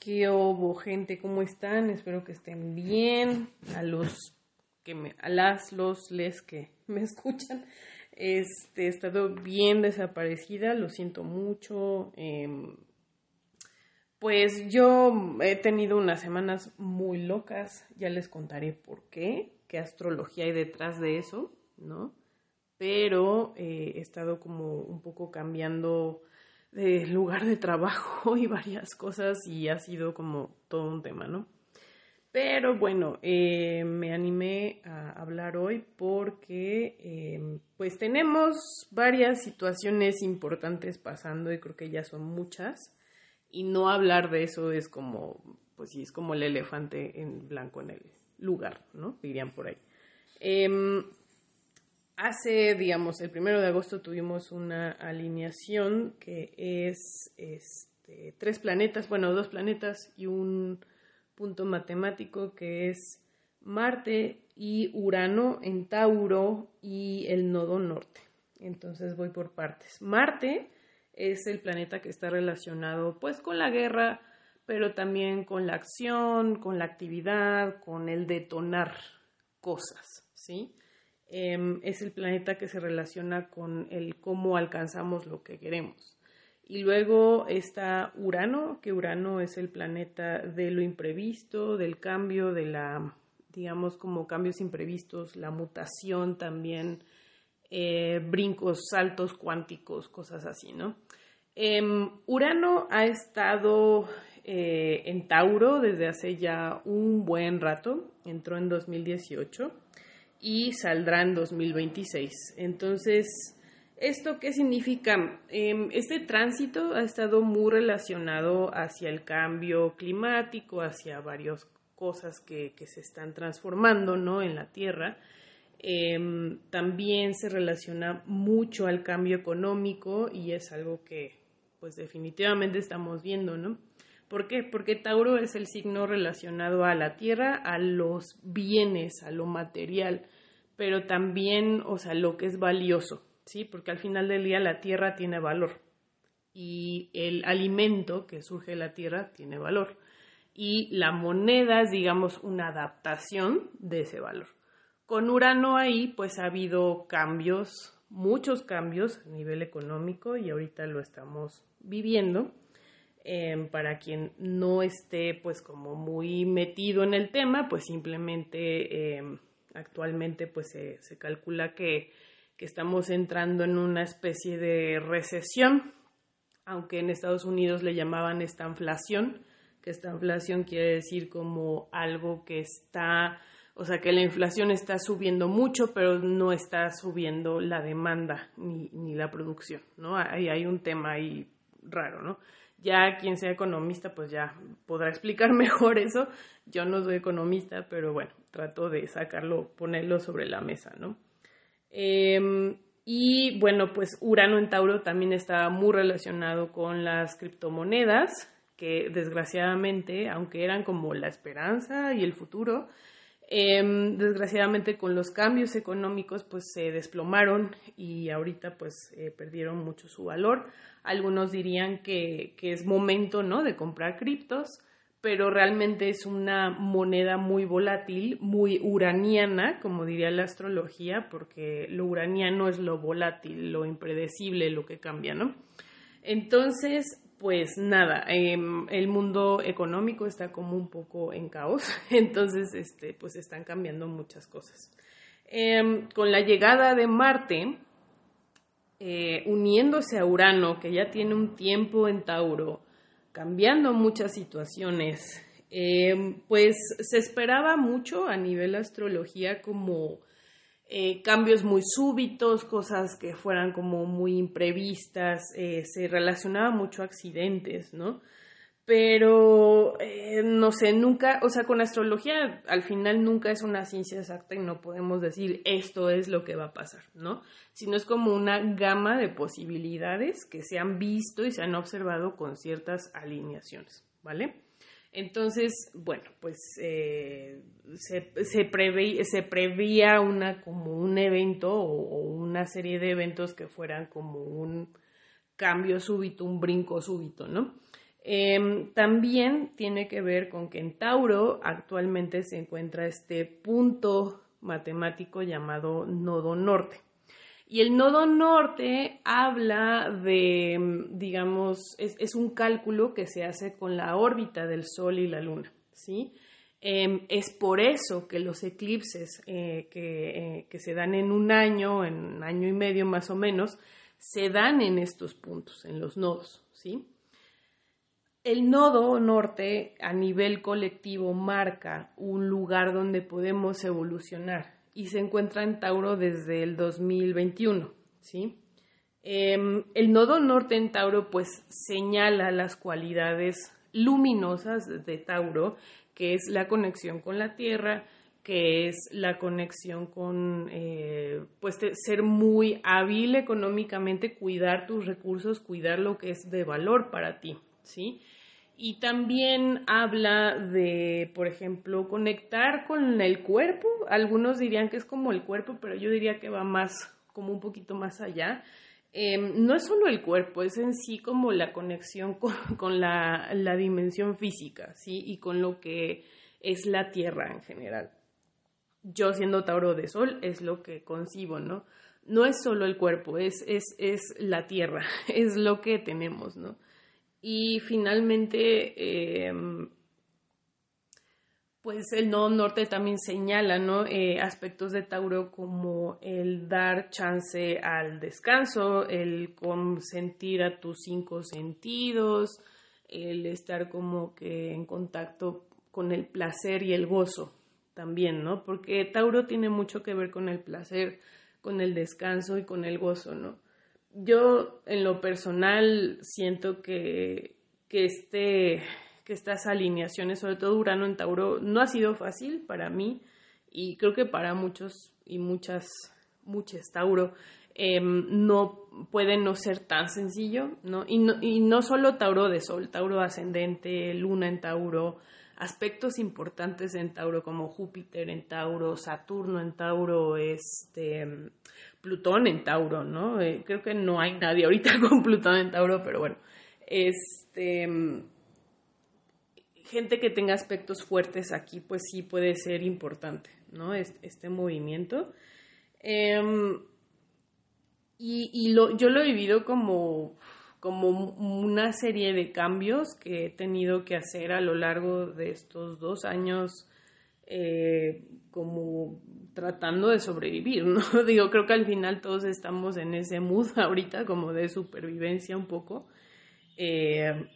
¿Qué hubo, gente? ¿Cómo están? Espero que estén bien. A los que me, a las, los, les que me escuchan. Este, he estado bien desaparecida, lo siento mucho. Em, pues yo he tenido unas semanas muy locas, ya les contaré por qué, qué astrología hay detrás de eso, ¿no? Pero eh, he estado como un poco cambiando de lugar de trabajo y varias cosas y ha sido como todo un tema, ¿no? Pero bueno, eh, me animé a hablar hoy porque em, pues tenemos varias situaciones importantes pasando y creo que ya son muchas y no hablar de eso es como, pues sí, es como el elefante en blanco en el lugar, ¿no? Dirían por ahí. Em, hace, digamos, el primero de agosto tuvimos una alineación que es este, tres planetas, bueno, dos planetas y un punto matemático que es Marte y Urano en Tauro y el nodo norte. Entonces voy por partes. Marte es el planeta que está relacionado pues con la guerra, pero también con la acción, con la actividad, con el detonar cosas, ¿sí? Em, es el planeta que se relaciona con el cómo alcanzamos lo que queremos. Y luego está Urano, que Urano es el planeta de lo imprevisto, del cambio, de la, digamos, como cambios imprevistos, la mutación también, eh, brincos, saltos cuánticos, cosas así, ¿no? Em, Urano ha estado eh, en Tauro desde hace ya un buen rato, entró en 2018 y saldrá en 2026. Entonces, ¿esto qué significa? Em, este tránsito ha estado muy relacionado hacia el cambio climático, hacia varias cosas que, se están transformando ¿no? en la Tierra. Em, también se relaciona mucho al cambio económico y es algo que pues definitivamente estamos viendo, ¿no? ¿Por qué? Porque Tauro es el signo relacionado a la tierra, a los bienes, a lo material, pero también, o sea, lo que es valioso, ¿sí? Porque al final del día la tierra tiene valor y el alimento que surge de la tierra tiene valor y la moneda es, digamos, una adaptación de ese valor. Con Urano ahí, pues ha habido cambios, muchos cambios a nivel económico y ahorita lo estamos viviendo Em, para quien no esté pues como muy metido en el tema, pues simplemente em, actualmente pues se, calcula que, que, estamos entrando en una especie de recesión, aunque en Estados Unidos le llamaban esta inflación, que esta inflación quiere decir como algo que está, o sea que la inflación está subiendo mucho, pero no está subiendo la demanda ni, ni la producción, ¿no? Ahí hay un tema ahí raro, ¿no? Ya quien sea economista, pues ya podrá explicar mejor eso. Yo no soy economista, pero bueno, trato de sacarlo, ponerlo sobre la mesa, ¿no? Em, y bueno, pues Urano en Tauro también está muy relacionado con las criptomonedas, que desgraciadamente, aunque eran como la esperanza y el futuro, em, desgraciadamente con los cambios económicos pues se desplomaron y ahorita pues eh, perdieron mucho su valor. Algunos dirían que, es momento ¿no? de comprar criptos, pero realmente es una moneda muy volátil, muy uraniana, como diría la astrología, porque lo uraniano es lo volátil, lo impredecible, lo que cambia, ¿no? Entonces, pues nada, em, el mundo económico está como un poco en caos, entonces, este, pues están cambiando muchas cosas. Em, con la llegada de Marte, eh, uniéndose a Urano, que ya tiene un tiempo en Tauro, cambiando muchas situaciones, eh, pues se esperaba mucho a nivel astrología como eh, cambios muy súbitos, cosas que fueran como muy imprevistas, se relacionaba mucho a accidentes, ¿no? pero eh, no sé, nunca, o sea, con astrología al final nunca es una ciencia exacta y no podemos decir esto es lo que va a pasar, ¿no? Sino es como una gama de posibilidades que se han visto y se han observado con ciertas alineaciones, ¿vale? Entonces, bueno, pues eh, se, se, prevía una, como un evento o una serie de eventos que fueran como un cambio súbito, un brinco súbito, ¿no? Em, también tiene que ver con que en Tauro actualmente se encuentra este punto matemático llamado nodo norte. Y el nodo norte habla de, digamos, es, un cálculo que se hace con la órbita del Sol y la Luna, ¿sí? Em, es por eso que los eclipses eh, que, que, se dan en un año, en un año y medio más o menos, se dan en estos puntos, en los nodos, ¿sí? El nodo norte a nivel colectivo marca un lugar donde podemos evolucionar y se encuentra en Tauro desde el 2021, ¿sí? Em, el nodo norte en Tauro pues señala las cualidades luminosas de Tauro, que es la conexión con la Tierra, que es la conexión con, eh, pues, ser muy hábil económicamente, cuidar tus recursos, cuidar lo que es de valor para ti, ¿sí? Y también habla de, por ejemplo, conectar con el cuerpo. Algunos dirían que es como el cuerpo, pero yo diría que va más, como un poquito más allá. Em, no es solo el cuerpo, es en sí como la conexión con, la, la, dimensión física, ¿sí? Y con lo que es la Tierra en general. Yo siendo Tauro de Sol es lo que concibo, ¿no? No es solo el cuerpo, es, es, es la Tierra, es lo que tenemos, ¿no? Y finalmente, em, pues el nodo norte también señala ¿no? Eh, aspectos de Tauro como el dar chance al descanso, el consentir a tus cinco sentidos, el estar como que en contacto con el placer y el gozo también, ¿no? Porque Tauro tiene mucho que ver con el placer, con el descanso y con el gozo, ¿no? Yo en lo personal siento que, que, este, que estas alineaciones, sobre todo Urano en Tauro, no ha sido fácil para mí y creo que para muchos y muchas, muchas Tauro, em, no puede no ser tan sencillo, ¿no? Y, ¿no? y no solo Tauro de Sol, Tauro ascendente, Luna en Tauro, aspectos importantes en Tauro como Júpiter en Tauro, Saturno en Tauro, este Plutón en Tauro, ¿no? Eh, creo que no hay nadie ahorita con Plutón en Tauro, pero bueno, este, gente que tenga aspectos fuertes aquí, pues sí puede ser importante, ¿no? Este, movimiento. Em, y, yo lo he vivido como, como una serie de cambios que he tenido que hacer a lo largo de estos dos años eh, como tratando de sobrevivir, ¿no? Digo, creo que al final todos estamos en ese mood ahorita, como de supervivencia un poco. Eh,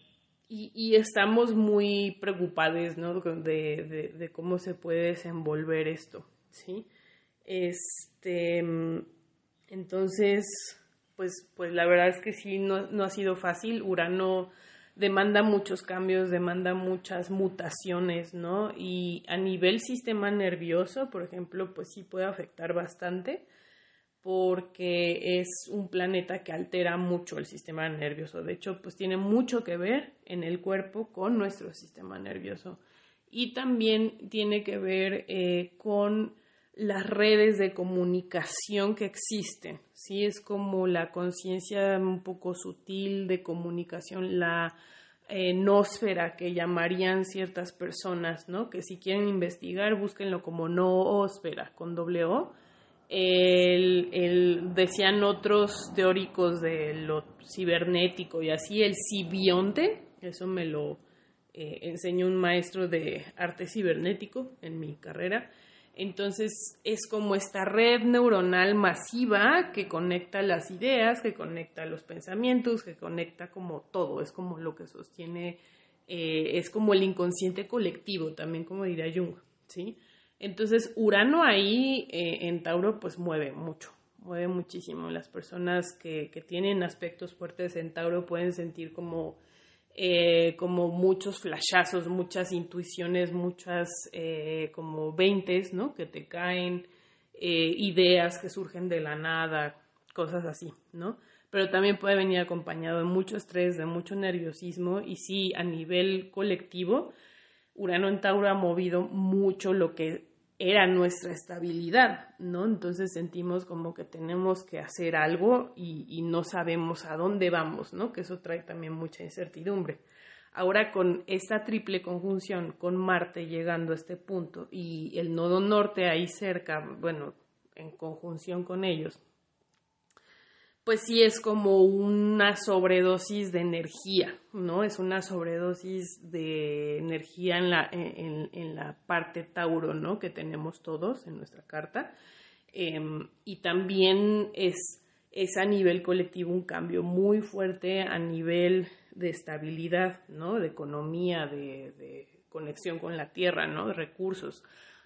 y, estamos muy preocupados, ¿no? De, de, cómo se puede desenvolver esto, ¿sí? Este, entonces, pues, pues la verdad es que sí, no, no ha sido fácil. Urano demanda muchos cambios, demanda muchas mutaciones, ¿no? Y a nivel sistema nervioso, por ejemplo, pues sí puede afectar bastante porque es un planeta que altera mucho el sistema nervioso. De hecho, pues tiene mucho que ver en el cuerpo con nuestro sistema nervioso. Y también tiene que ver eh, con las redes de comunicación que existen, ¿sí? Es como la conciencia un poco sutil de comunicación, la eh, que llamarían ciertas personas, ¿no? Que si quieren investigar, búsquenlo como noósfera, con doble O. El, decían otros teóricos de lo cibernético y así, el sibionte, eso me lo eh, enseñó un maestro de arte cibernético en mi carrera, entonces es como esta red neuronal masiva que conecta las ideas, que conecta los pensamientos, que conecta como todo, es como lo que sostiene, eh, es como el inconsciente colectivo, también como diría Jung, ¿sí? Entonces Urano ahí eh, en Tauro pues mueve mucho, mueve muchísimo. Las personas que, que tienen aspectos fuertes en Tauro pueden sentir como eh, como muchos flashazos, muchas intuiciones, muchas eh, como veintes, ¿no? Que te caen, eh, ideas que surgen de la nada, cosas así, ¿no? Pero también puede venir acompañado de mucho estrés, de mucho nerviosismo y sí, a nivel colectivo, Urano en Tauro ha movido mucho lo que era nuestra estabilidad, ¿no? Entonces sentimos como que tenemos que hacer algo y, no sabemos a dónde vamos, ¿no? Que eso trae también mucha incertidumbre. Ahora con esta triple conjunción con Marte llegando a este punto y el nodo norte ahí cerca, bueno, en conjunción con ellos, pues sí es como una sobredosis de energía, ¿no? Es una sobredosis de energía en la, en, la parte Tauro, ¿no? Que tenemos todos en nuestra carta. Em, y también es, es a nivel colectivo un cambio muy fuerte a nivel de estabilidad, ¿no? De economía, de, conexión con la tierra, ¿no? De recursos.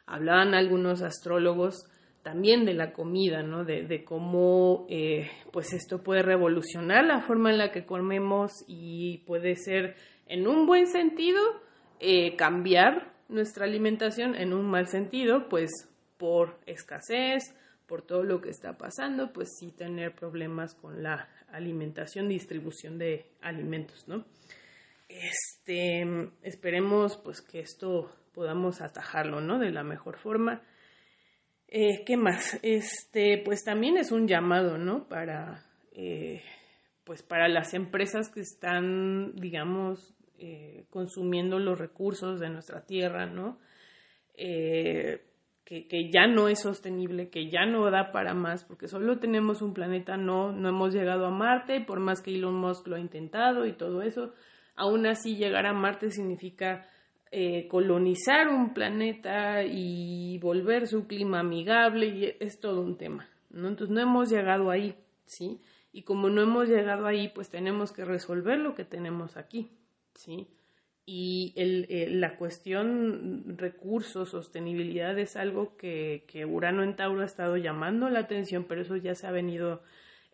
Hablaban algunos astrólogos también de la comida, ¿no? De, cómo, eh, pues esto puede revolucionar la forma en la que comemos y puede ser, en un buen sentido, eh, cambiar nuestra alimentación, en un mal sentido, pues por escasez, por todo lo que está pasando, pues sí tener problemas con la alimentación, distribución de alimentos, ¿no? Este, esperemos pues que esto podamos atajarlo, ¿no? De la mejor forma. Eh, ¿Qué más? Este, pues también es un llamado, ¿no? Para, eh, pues para las empresas que están, digamos, eh, consumiendo los recursos de nuestra tierra, ¿no? que, ya no es sostenible, que ya no da para más, porque solo tenemos un planeta, no, no hemos llegado a Marte, por más que Elon Musk lo ha intentado y todo eso, aún así llegar a Marte significa eh, colonizar un planeta y volver su clima amigable y es todo un tema, ¿no? Entonces no hemos llegado ahí, ¿sí? Y como no hemos llegado ahí, pues tenemos que resolver lo que tenemos aquí, ¿sí? y el, la cuestión recursos, sostenibilidad es algo que, que, Urano en Tauro ha estado llamando la atención, pero eso ya se ha venido,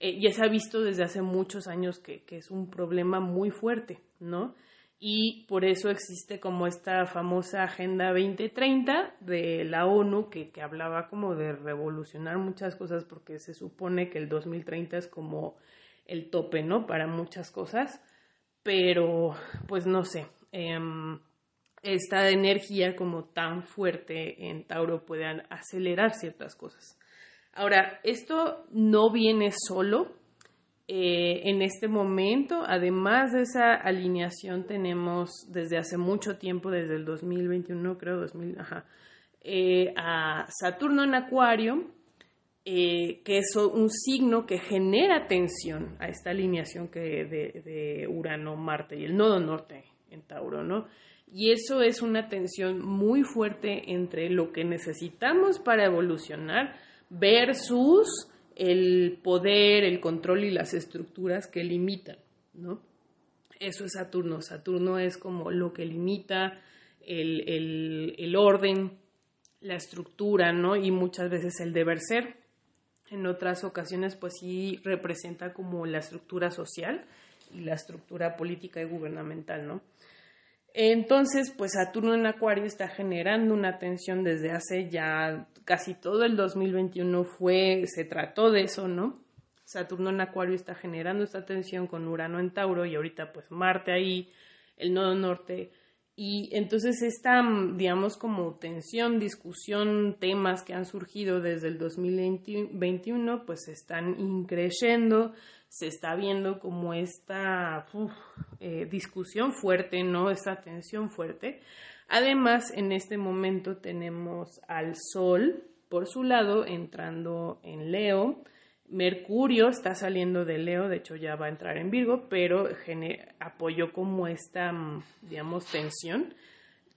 eh, ya se ha visto desde hace muchos años que, es un problema muy fuerte, ¿no? Y por eso existe como esta famosa Agenda 2030 de la ONU que, que hablaba como de revolucionar muchas cosas porque se supone que el 2030 es como el tope, ¿no? Para muchas cosas, pero pues no sé, Em, esta energía como tan fuerte en Tauro puede acelerar ciertas cosas. Ahora, esto no viene solo. Eh, en este momento, además de esa alineación, tenemos desde hace mucho tiempo, desde el 2021, creo, 2000, ajá, eh, a Saturno en Acuario, eh, que es un signo que genera tensión a esta alineación que de, de Urano-Marte y el nodo norte en Tauro, ¿no? Y eso es una tensión muy fuerte entre lo que necesitamos para evolucionar versus el poder, el control y las estructuras que limitan, ¿no? Eso es Saturno. Saturno es como lo que limita el, el orden, la estructura, ¿no? Y muchas veces el deber ser. En otras ocasiones, pues sí representa como la estructura social y la estructura política y gubernamental, ¿no? Entonces, pues Saturno en Acuario está generando una tensión desde hace ya casi todo el 2021 fue, se trató de eso, ¿no? Saturno en Acuario está generando esta tensión con Urano en Tauro y ahorita pues Marte ahí, el nodo norte. Y entonces esta, digamos, como tensión, discusión, temas que han surgido desde el 2021, pues están increciendo, se está viendo como esta eh, discusión fuerte, ¿no? Esta tensión fuerte. Además, en este momento tenemos al Sol, por su lado, entrando en Leo. Mercurio está saliendo de Leo, de hecho ya va a entrar en Virgo, pero apoyó como esta, digamos, tensión.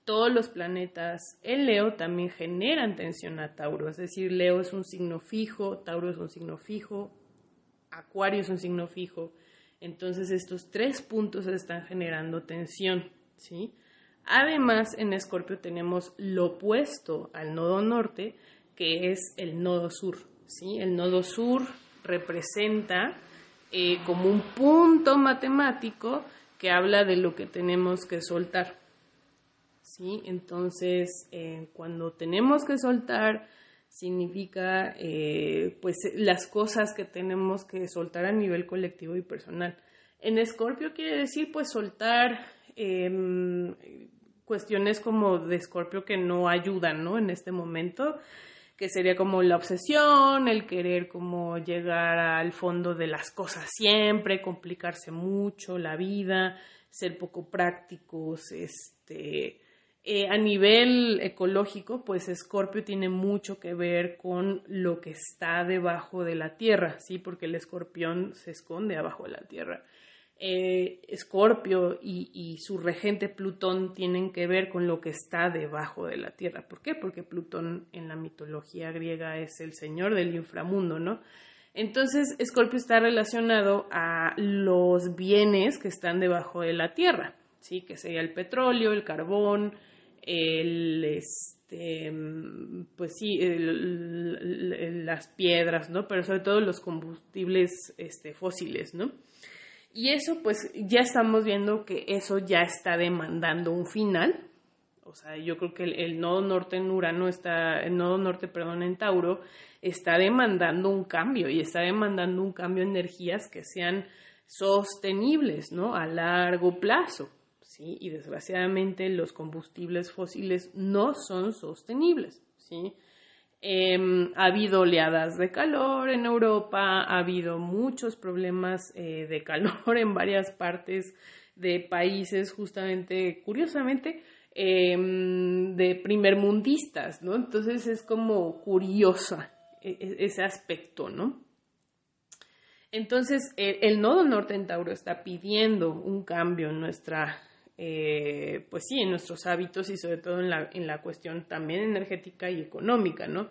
Todos los planetas en Leo también generan tensión a Tauro, es decir, Leo es un signo fijo, Tauro es un signo fijo, Acuario es un signo fijo. Entonces estos tres puntos están generando tensión, ¿sí? Además, en Escorpio tenemos lo opuesto al nodo norte, que es el nodo sur, ¿sí? El nodo sur representa eh, como un punto matemático que habla de lo que tenemos que soltar, ¿sí? Entonces, eh, cuando tenemos que soltar significa eh, pues las cosas que tenemos que soltar a nivel colectivo y personal. En Escorpio quiere decir pues soltar em, cuestiones como de Escorpio que no ayudan, ¿no? En este momento, que sería como la obsesión, el querer como llegar al fondo de las cosas siempre, complicarse mucho la vida, ser poco prácticos, este, eh, a nivel ecológico, pues Escorpio tiene mucho que ver con lo que está debajo de la tierra, ¿sí? Porque el escorpión se esconde abajo de la tierra. Escorpio y, su regente Plutón tienen que ver con lo que está debajo de la tierra. ¿Por qué? Porque Plutón en la mitología griega es el señor del inframundo, ¿no? Entonces, Escorpio está relacionado a los bienes que están debajo de la tierra, ¿sí? Que sería el petróleo, el carbón, el, este, pues sí, las piedras, ¿no? Pero sobre todo los combustibles este, fósiles, ¿no? Y eso, pues ya estamos viendo que eso ya está demandando un final. O sea, yo creo que el, nodo norte en Urano está, el nodo norte, perdón, en Tauro, está demandando un cambio y está demandando un cambio de energías que sean sostenibles, ¿no? A largo plazo, Y desgraciadamente los combustibles fósiles no son sostenibles, ¿sí? Em, ha habido oleadas de calor en Europa, ha habido muchos problemas eh, de calor en varias partes de países, justamente, curiosamente, em, de primermundistas, ¿no? Entonces es como curiosa e, e, ese aspecto, ¿no? Entonces, el, el nodo norte en Tauro está pidiendo un cambio en nuestra eh, pues sí, en nuestros hábitos y sobre todo en la, en la cuestión también energética y económica, ¿no?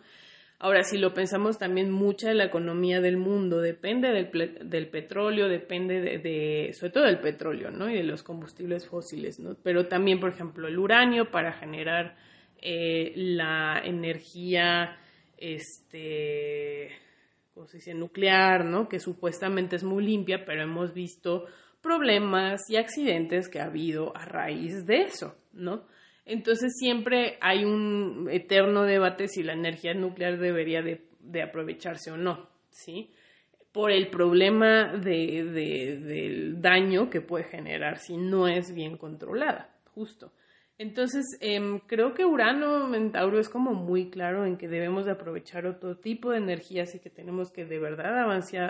Ahora, si lo pensamos también, mucha de la economía del mundo depende del, del petróleo, depende de, sobre todo del petróleo, ¿no? Y de los combustibles fósiles, ¿no? Pero también, por ejemplo, el uranio para generar eh, la energía, este, ¿cómo se dice? Nuclear, ¿no? Que supuestamente es muy limpia, pero hemos visto problemas y accidentes que ha habido a raíz de eso, ¿no? Entonces siempre hay un eterno debate si la energía nuclear debería de, aprovecharse o no, ¿sí? Por el problema del daño que puede generar si no es bien controlada, justo. Entonces, em, creo que Urano en Tauro es como muy claro en que debemos de aprovechar otro tipo de energías y que tenemos que de verdad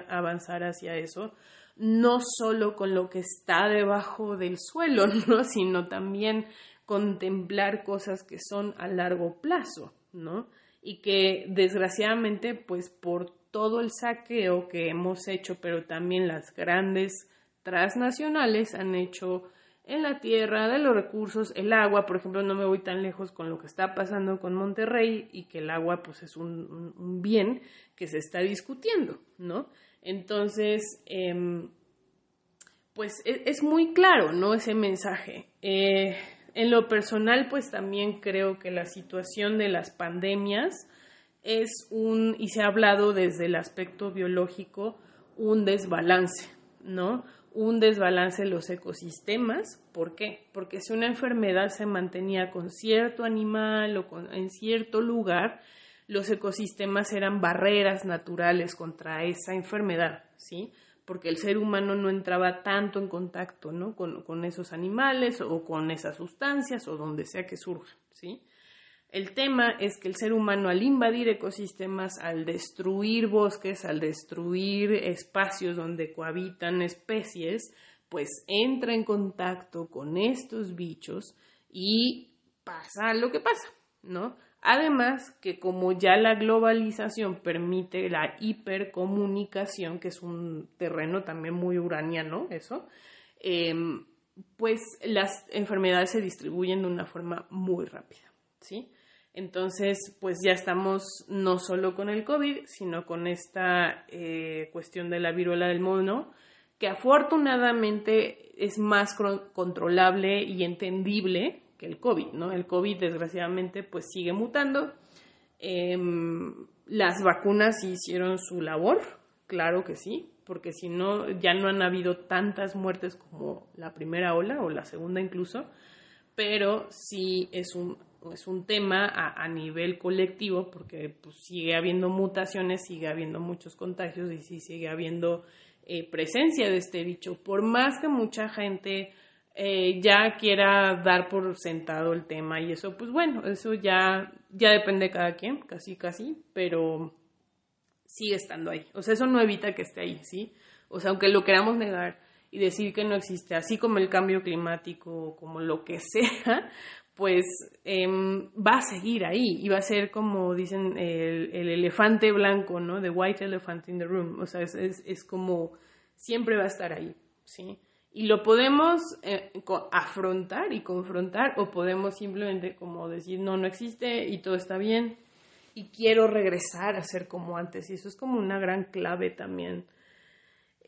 avanzar hacia eso, no solo con lo que está debajo del suelo, ¿no? sino también contemplar cosas que son a largo plazo, ¿no? Y que desgraciadamente, pues por todo el saqueo que hemos hecho, pero también las grandes transnacionales han hecho en la tierra, de los recursos, el agua, por ejemplo, no me voy tan lejos con lo que está pasando con Monterrey y que el agua pues es un, un bien que se está discutiendo, ¿no? Entonces, em, pues e, es, muy claro, ¿no? Ese mensaje. Eh, en lo personal, pues también creo que la situación de las pandemias es un, y se ha hablado desde el aspecto biológico, un desbalance, ¿no? Un desbalance en los ecosistemas. ¿Por qué? Porque si una enfermedad se mantenía con cierto animal o en cierto lugar, los ecosistemas eran barreras naturales contra esa enfermedad, ¿sí? Porque el ser humano no entraba tanto en contacto, ¿no? Con, esos animales o con esas sustancias o donde sea que surja, ¿sí? El tema es que el ser humano al invadir ecosistemas, al destruir bosques, al destruir espacios donde cohabitan especies, pues entra en contacto con estos bichos y pasa lo que pasa, ¿no? Además, que como ya la globalización permite la hipercomunicación, que es un terreno también muy uraniano, eso, em, pues las enfermedades se distribuyen de una forma muy rápida. Entonces, pues ya estamos no solo con el COVID, sino con esta eh, cuestión de la viruela del mono, que afortunadamente es más controlable y entendible que el COVID, ¿no? El COVID desgraciadamente pues sigue mutando. Em, las vacunas hicieron su labor, claro que sí, porque si no, ya no han habido tantas muertes como la primera ola o la segunda incluso, pero sí es un, es un tema a, nivel colectivo porque pues, sigue habiendo mutaciones, sigue habiendo muchos contagios y sí sigue habiendo eh, presencia de este bicho. Por más que mucha gente eh, ya quiera dar por sentado el tema y eso, pues bueno, eso ya, ya depende de cada quien, casi, casi, pero sigue estando ahí. O sea, eso no evita que esté ahí, ¿sí? O sea, aunque lo queramos negar y decir que no existe, así como el cambio climático, como lo que sea, pues em, va a seguir ahí y va a ser como dicen el, elefante blanco, ¿no? The white elephant in the room, o sea, es, es, como siempre va a estar ahí, ¿sí? Y lo podemos eh, afrontar y confrontar o podemos simplemente como decir, no, no existe y todo está bien y quiero regresar a ser como antes y eso es como una gran clave también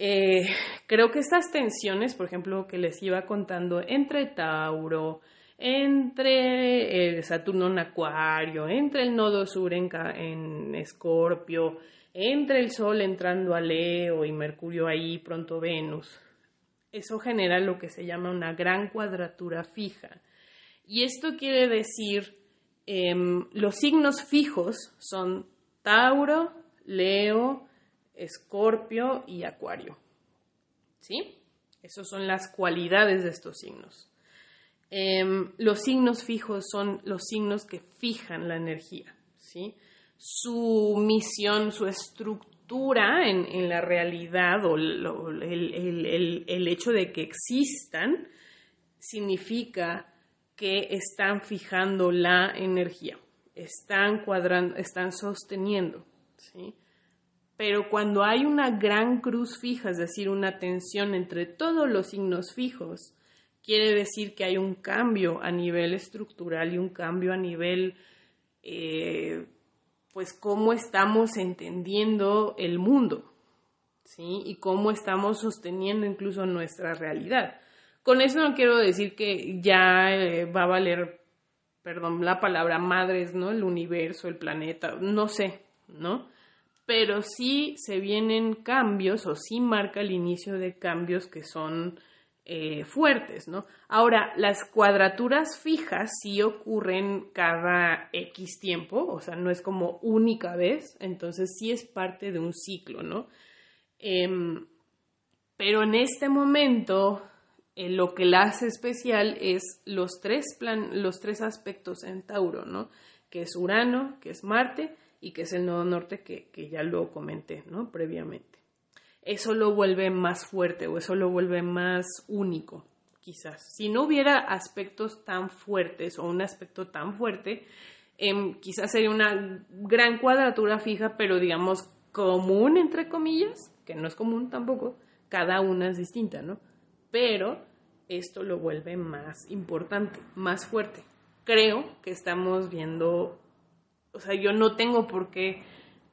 eh, creo que estas tensiones, por ejemplo, que les iba contando entre Tauro, entre el Saturno en Acuario, entre el nodo sur en, en Escorpio, entre el Sol entrando a Leo y Mercurio ahí, pronto Venus. Eso genera lo que se llama una gran cuadratura fija. Y esto quiere decir, em, los signos fijos son Tauro, Leo, Escorpio y Acuario. ¿Sí? Esas son las cualidades de estos signos. Em, los signos fijos son los signos que fijan la energía. ¿sí? Su misión, su estructura en, la realidad o el, hecho de que existan significa que están fijando la energía, están cuadrando, están sosteniendo. Pero cuando hay una gran cruz fija, es decir, una tensión entre todos los signos fijos, quiere decir que hay un cambio a nivel estructural y un cambio a nivel, eh, pues, cómo estamos entendiendo el mundo, ¿sí? Y cómo estamos sosteniendo incluso nuestra realidad. Con eso no quiero decir que ya eh, va a valer, perdón, la palabra madres, ¿no? El universo, el planeta, no sé, ¿no? pero sí se vienen cambios o sí marca el inicio de cambios que son eh, fuertes, ¿no? Ahora, las cuadraturas fijas sí ocurren cada X tiempo, o sea, no es como única vez, entonces sí es parte de un ciclo, ¿no? Em, pero en este momento, eh, lo que la hace especial es los tres, plan los tres aspectos en Tauro, ¿no? Que es Urano, que es Marte, y que es el nodo norte que, ya lo comenté, ¿no? Previamente. Eso lo vuelve más fuerte o eso lo vuelve más único, quizás. Si no hubiera aspectos tan fuertes o un aspecto tan fuerte, em, quizás sería una gran cuadratura fija, pero digamos común, entre comillas, que no es común tampoco, cada una es distinta, ¿no? Pero esto lo vuelve más importante, más fuerte. Creo que estamos viendo o sea, yo no tengo por qué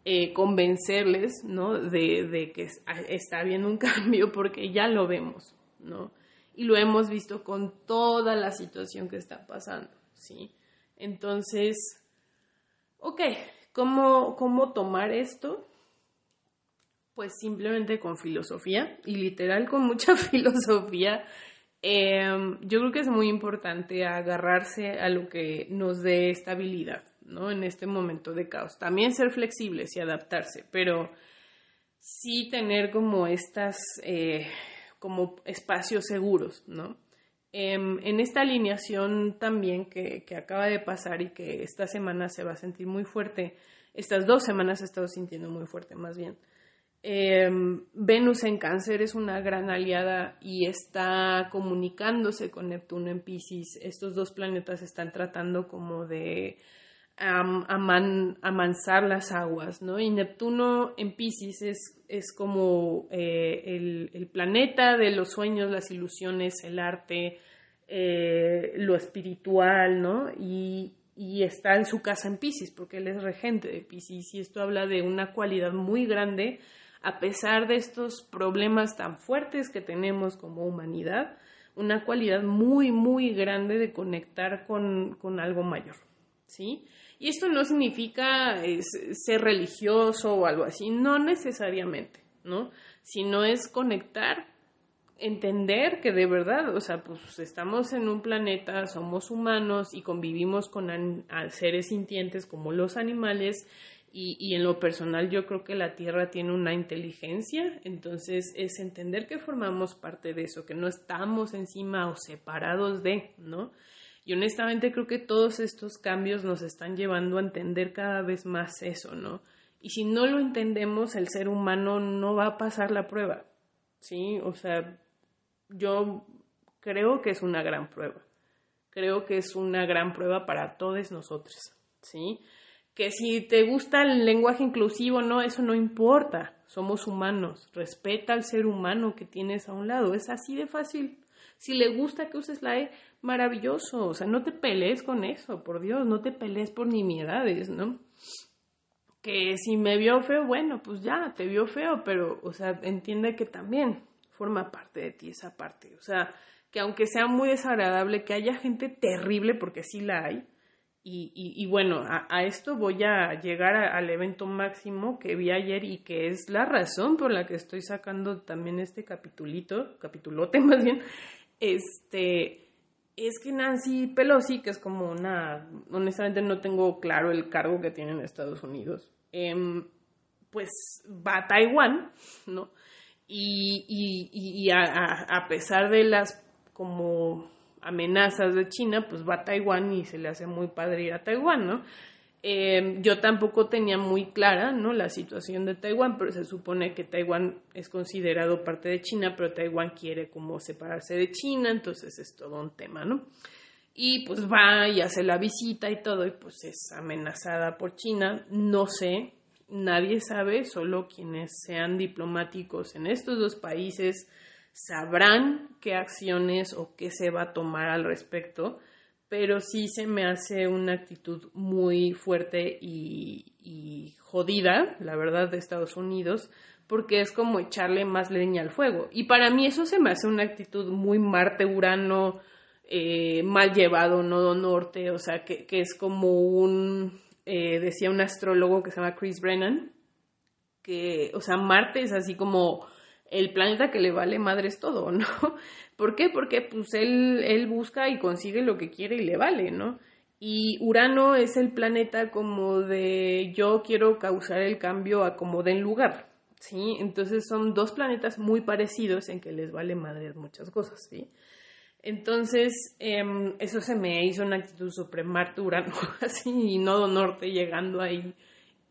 eh, convencerles, ¿no? De, que está habiendo un cambio porque ya lo vemos, ¿no? Y lo hemos visto con toda la situación que está pasando, ¿sí? Entonces, ok, ¿cómo, cómo tomar esto? Pues simplemente con filosofía y literal con mucha filosofía. Em, yo creo que es muy importante agarrarse a lo que nos dé estabilidad, ¿no? En este momento de caos. También ser flexibles y adaptarse, pero sí tener como estas, eh, como espacios seguros, ¿no? Em, en esta alineación también que, que, acaba de pasar y que esta semana se va a sentir muy fuerte, estas dos semanas he estado sintiendo muy fuerte más bien. Em, Venus en cáncer es una gran aliada y está comunicándose con Neptuno en Pisces. Estos dos planetas están tratando como de las aguas, ¿no? Y Neptuno en Pisces es, es como eh, el, planeta de los sueños, las ilusiones, el arte, eh, lo espiritual, ¿no? Y, y, está en su casa en Pisces, porque él es regente de Pisces, y esto habla de una cualidad muy grande, a pesar de estos problemas tan fuertes que tenemos como humanidad, una cualidad muy, muy grande de conectar con, con algo mayor, ¿sí? Y esto no significa ser religioso o algo así, no necesariamente, ¿no? Sino es conectar, entender que de verdad, o sea, pues estamos en un planeta, somos humanos y convivimos con seres sintientes como los animales y, y, en lo personal yo creo que la Tierra tiene una inteligencia, entonces es entender que formamos parte de eso, que no estamos encima o separados de, ¿no? Y honestamente creo que todos estos cambios nos están llevando a entender cada vez más eso, ¿no? Y si no lo entendemos, el ser humano no va a pasar la prueba, ¿sí? O sea, yo creo que es una gran prueba. Creo que es una gran prueba para todos nosotros, ¿sí? Que si te gusta el lenguaje inclusivo, no, eso no importa. Somos humanos. Respeta al ser humano que tienes a un lado. Es así de fácil. Si le gusta que uses la E, maravilloso. O sea, no te pelees con eso, por Dios, no te pelees por nimiedades, ¿no? Que si me vio feo, bueno, pues ya, te vio feo, pero, o sea, entiende que también forma parte de ti esa parte. O sea, que aunque sea muy desagradable, que haya gente terrible, porque sí la hay, y, y, bueno, a, esto voy a llegar al evento máximo que vi ayer y que es la razón por la que estoy sacando también este capitulito, capitulote más bien, este, es que Nancy Pelosi, que es como una, honestamente no tengo claro el cargo que tiene en Estados Unidos, em, pues va a Taiwán, ¿no? Y, y, y a, a, pesar de las como amenazas de China, pues va a Taiwán y se le hace muy padre ir a Taiwán, ¿no? Eh, yo tampoco tenía muy clara ¿no? la situación de Taiwán, pero se supone que Taiwán es considerado parte de China, pero Taiwán quiere como separarse de China, entonces es todo un tema, ¿no? Y pues va y hace la visita y todo, y pues es amenazada por China. No sé, nadie sabe, solo quienes sean diplomáticos en estos dos países sabrán qué acciones o qué se va a tomar al respecto pero sí se me hace una actitud muy fuerte y, jodida, la verdad, de Estados Unidos, porque es como echarle más leña al fuego. Y para mí eso se me hace una actitud muy Marte-Urano, eh, mal llevado, nodo norte, o sea, que, es como un, eh, decía un astrólogo que se llama Chris Brennan, que, o sea, Marte es así como el planeta que le vale madres todo, ¿no? ¿Por qué? Porque pues él, él busca y consigue lo que quiere y le vale, ¿no? Y Urano es el planeta como de yo quiero causar el cambio a como den lugar, ¿sí? Entonces son dos planetas muy parecidos en que les vale madres muchas cosas, ¿sí? Entonces, em, eso se me hizo una actitud sobre Marte, Urano, así, y Nodo Norte llegando ahí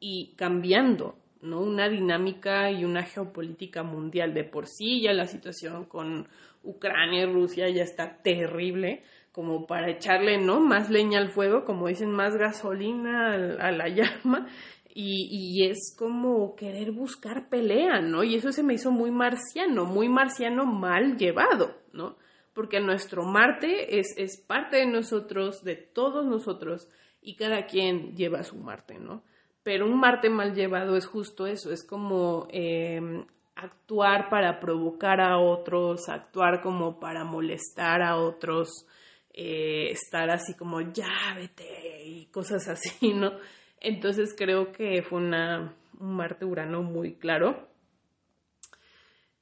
y cambiando, ¿no? Una dinámica y una geopolítica mundial de por sí, ya la situación con Ucrania y Rusia ya está terrible, como para echarle, ¿no? Más leña al fuego, como dicen, más gasolina a, la llama. Y, y, es como querer buscar pelea, ¿no? Y eso se me hizo muy marciano, muy marciano mal llevado, ¿no? Porque nuestro Marte es, es parte de nosotros, de todos nosotros, y cada quien lleva su Marte, ¿no? Pero un Marte mal llevado es justo eso, es como em, actuar para provocar a otros, actuar como para molestar a otros, eh, estar así como ya vete y cosas así, ¿no? Entonces creo que fue una, un Marte Urano muy claro.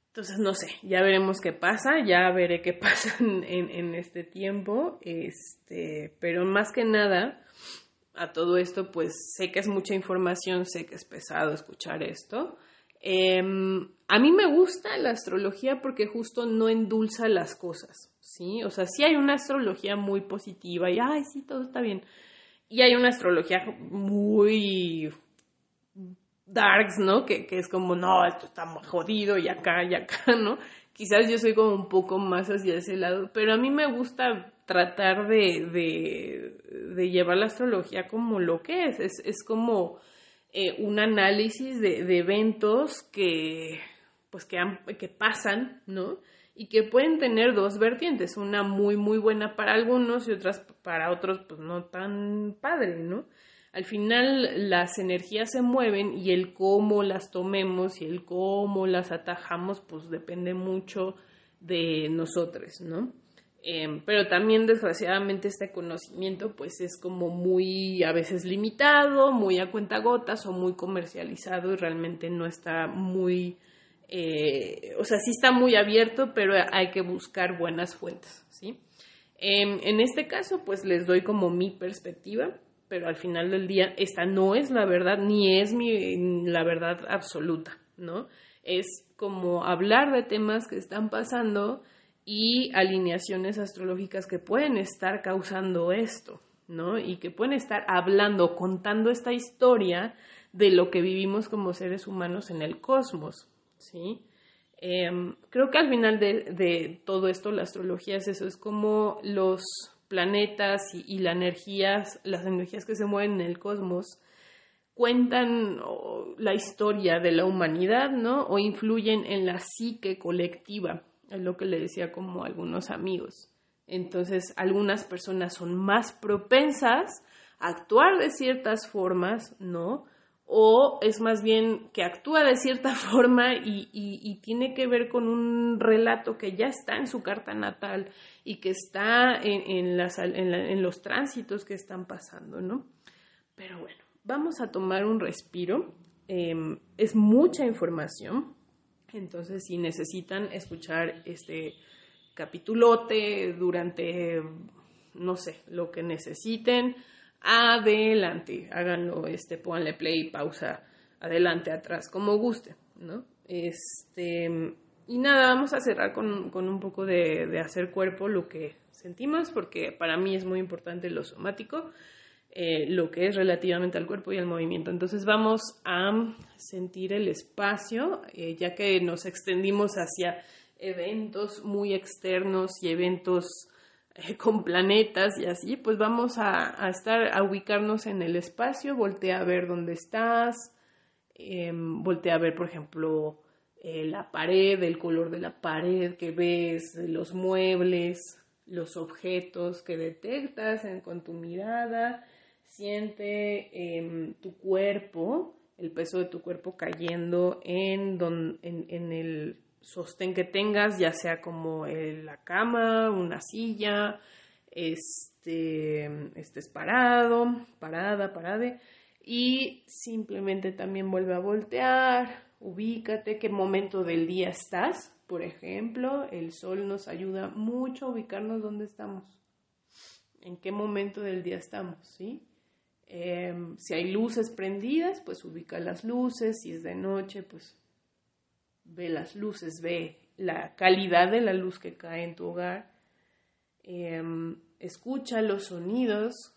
Entonces, no sé, ya veremos qué pasa, ya veré qué pasa en, en, este tiempo, este, pero más que nada, a todo esto, pues sé que es mucha información, sé que es pesado escuchar esto, Em, a mí me gusta la astrología porque justo no endulza las cosas, ¿sí? O sea, sí hay una astrología muy positiva y, ay, sí, todo está bien. Y hay una astrología muy darks, ¿no? Que, que es como, no, esto está jodido y acá y acá, ¿no? Quizás yo soy como un poco más hacia ese lado, pero a mí me gusta tratar de, de, de llevar la astrología como lo que es, es, es como eh, un análisis de, de, eventos que, pues que, que pasan, ¿no? Y que pueden tener dos vertientes, una muy, muy buena para algunos y otras para otros, pues no tan padre, ¿no? Al final las energías se mueven y el cómo las tomemos y el cómo las atajamos, pues depende mucho de nosotros, ¿no? Em, pero también desgraciadamente este conocimiento pues es como muy a veces limitado, muy a cuentagotas o muy comercializado y realmente no está muy, eh, o sea, sí está muy abierto, pero hay que buscar buenas fuentes, ¿sí? Em, en este caso pues les doy como mi perspectiva, pero al final del día esta no es la verdad ni es mi, la verdad absoluta, ¿no? Es como hablar de temas que están pasando, y alineaciones astrológicas que pueden estar causando esto, ¿no? Y que pueden estar hablando, contando esta historia de lo que vivimos como seres humanos en el cosmos, ¿sí? Em, creo que al final de, todo esto, la astrología es eso, es como los planetas y, la energías, las energías que se mueven en el cosmos cuentan la historia de la humanidad, ¿no? O influyen en la psique colectiva, es lo que le decía como algunos amigos. Entonces, algunas personas son más propensas a actuar de ciertas formas, ¿no? O es más bien que actúa de cierta forma y, tiene que ver con un relato que ya está en su carta natal y que está en, los tránsitos que están pasando, ¿no? Pero bueno, vamos a tomar un respiro. Em, es mucha información, entonces si necesitan escuchar este capitulote durante, no sé, lo que necesiten, adelante, háganlo, este, pónganle play, pausa, adelante, atrás, como guste, ¿no? Este, y nada, vamos a cerrar con, con un poco de, hacer cuerpo lo que sentimos, porque para mí es muy importante lo somático, eh, lo que es relativamente al cuerpo y al movimiento. Entonces vamos a sentir el espacio, eh, ya que nos extendimos hacia eventos muy externos y eventos eh, con planetas y así, pues vamos a, estar, a ubicarnos en el espacio, voltea a ver dónde estás, em, voltea a ver, por ejemplo, la pared, el color de la pared que ves, los muebles, los objetos que detectas con tu mirada, siente em, tu cuerpo, el peso de tu cuerpo cayendo en, en el sostén que tengas, ya sea como la cama, una silla, este, estés parado, parada, parade, y simplemente también vuelve a voltear, ubícate qué momento del día estás. Por ejemplo, el sol nos ayuda mucho a ubicarnos dónde estamos, en qué momento del día estamos, ¿sí? Em, si hay luces prendidas, pues ubica las luces, si es de noche, pues ve las luces, ve la calidad de la luz que cae en tu hogar, em, escucha los sonidos,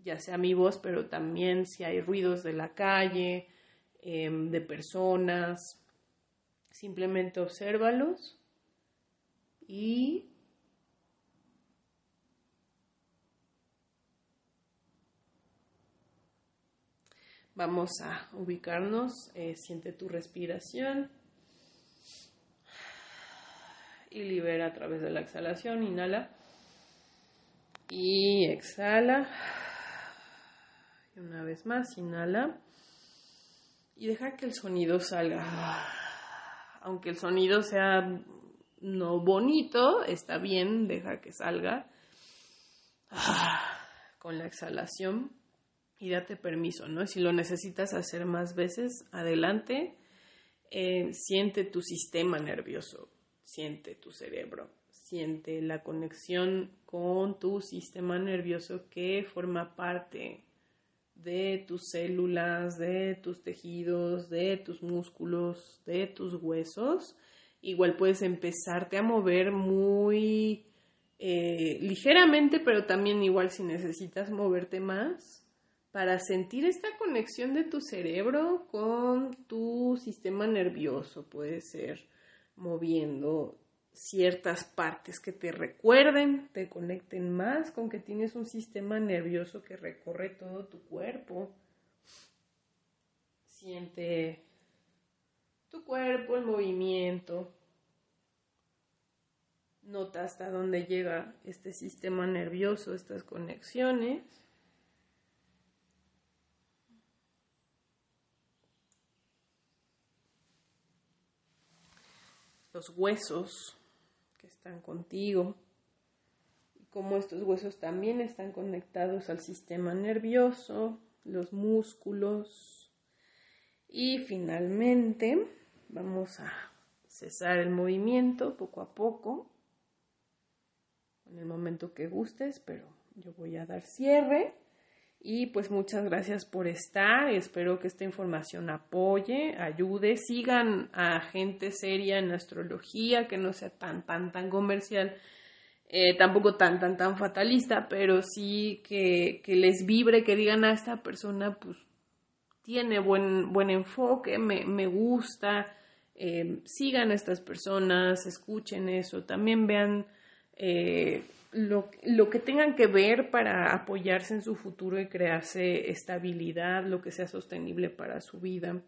ya sea mi voz, pero también si hay ruidos de la calle, em, de personas, simplemente obsérvalos y vamos a ubicarnos, eh, siente tu respiración y libera a través de la exhalación. Inhala y exhala. Y una vez más, inhala y deja que el sonido salga. Aunque el sonido sea no bonito, está bien, deja que salga con la exhalación y date permiso, ¿no? Si lo necesitas hacer más veces, adelante. Eh, siente tu sistema nervioso siente tu cerebro, siente la conexión con tu sistema nervioso que forma parte de tus células, de tus tejidos, de tus músculos, de tus huesos. Igual puedes empezarte a mover muy eh, ligeramente, pero también igual si necesitas moverte más para sentir esta conexión de tu cerebro con tu sistema nervioso. Puede ser moviendo ciertas partes que te recuerden, te conecten más con que tienes un sistema nervioso que recorre todo tu cuerpo. Siente tu cuerpo, el movimiento. Nota hasta dónde llega este sistema nervioso, estas conexiones. Los huesos que están contigo y cómo estos huesos también están conectados al sistema nervioso, los músculos y finalmente vamos a cesar el movimiento poco a poco en el momento que gustes, pero yo voy a dar cierre. Y pues muchas gracias por estar. Espero que esta información apoye, ayude. Sigan a gente seria en astrología, que no sea tan, tan, tan comercial. Eh, tampoco tan, tan, tan fatalista, pero sí que, que, les vibre, que digan a esta persona, pues tiene buen, buen enfoque, me, me gusta eh, sigan a estas personas, escuchen eso, también vean eh, lo, lo, que tengan que ver para apoyarse en su futuro y crearse estabilidad, lo que sea sostenible para su vida.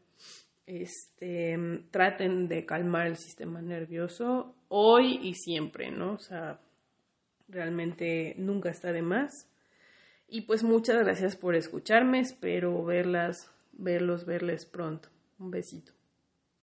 Este, traten de calmar el sistema nervioso hoy y siempre, ¿no? O sea, realmente nunca está de más. Y pues muchas gracias por escucharme, espero verlas, verlos, verles pronto. Un besito.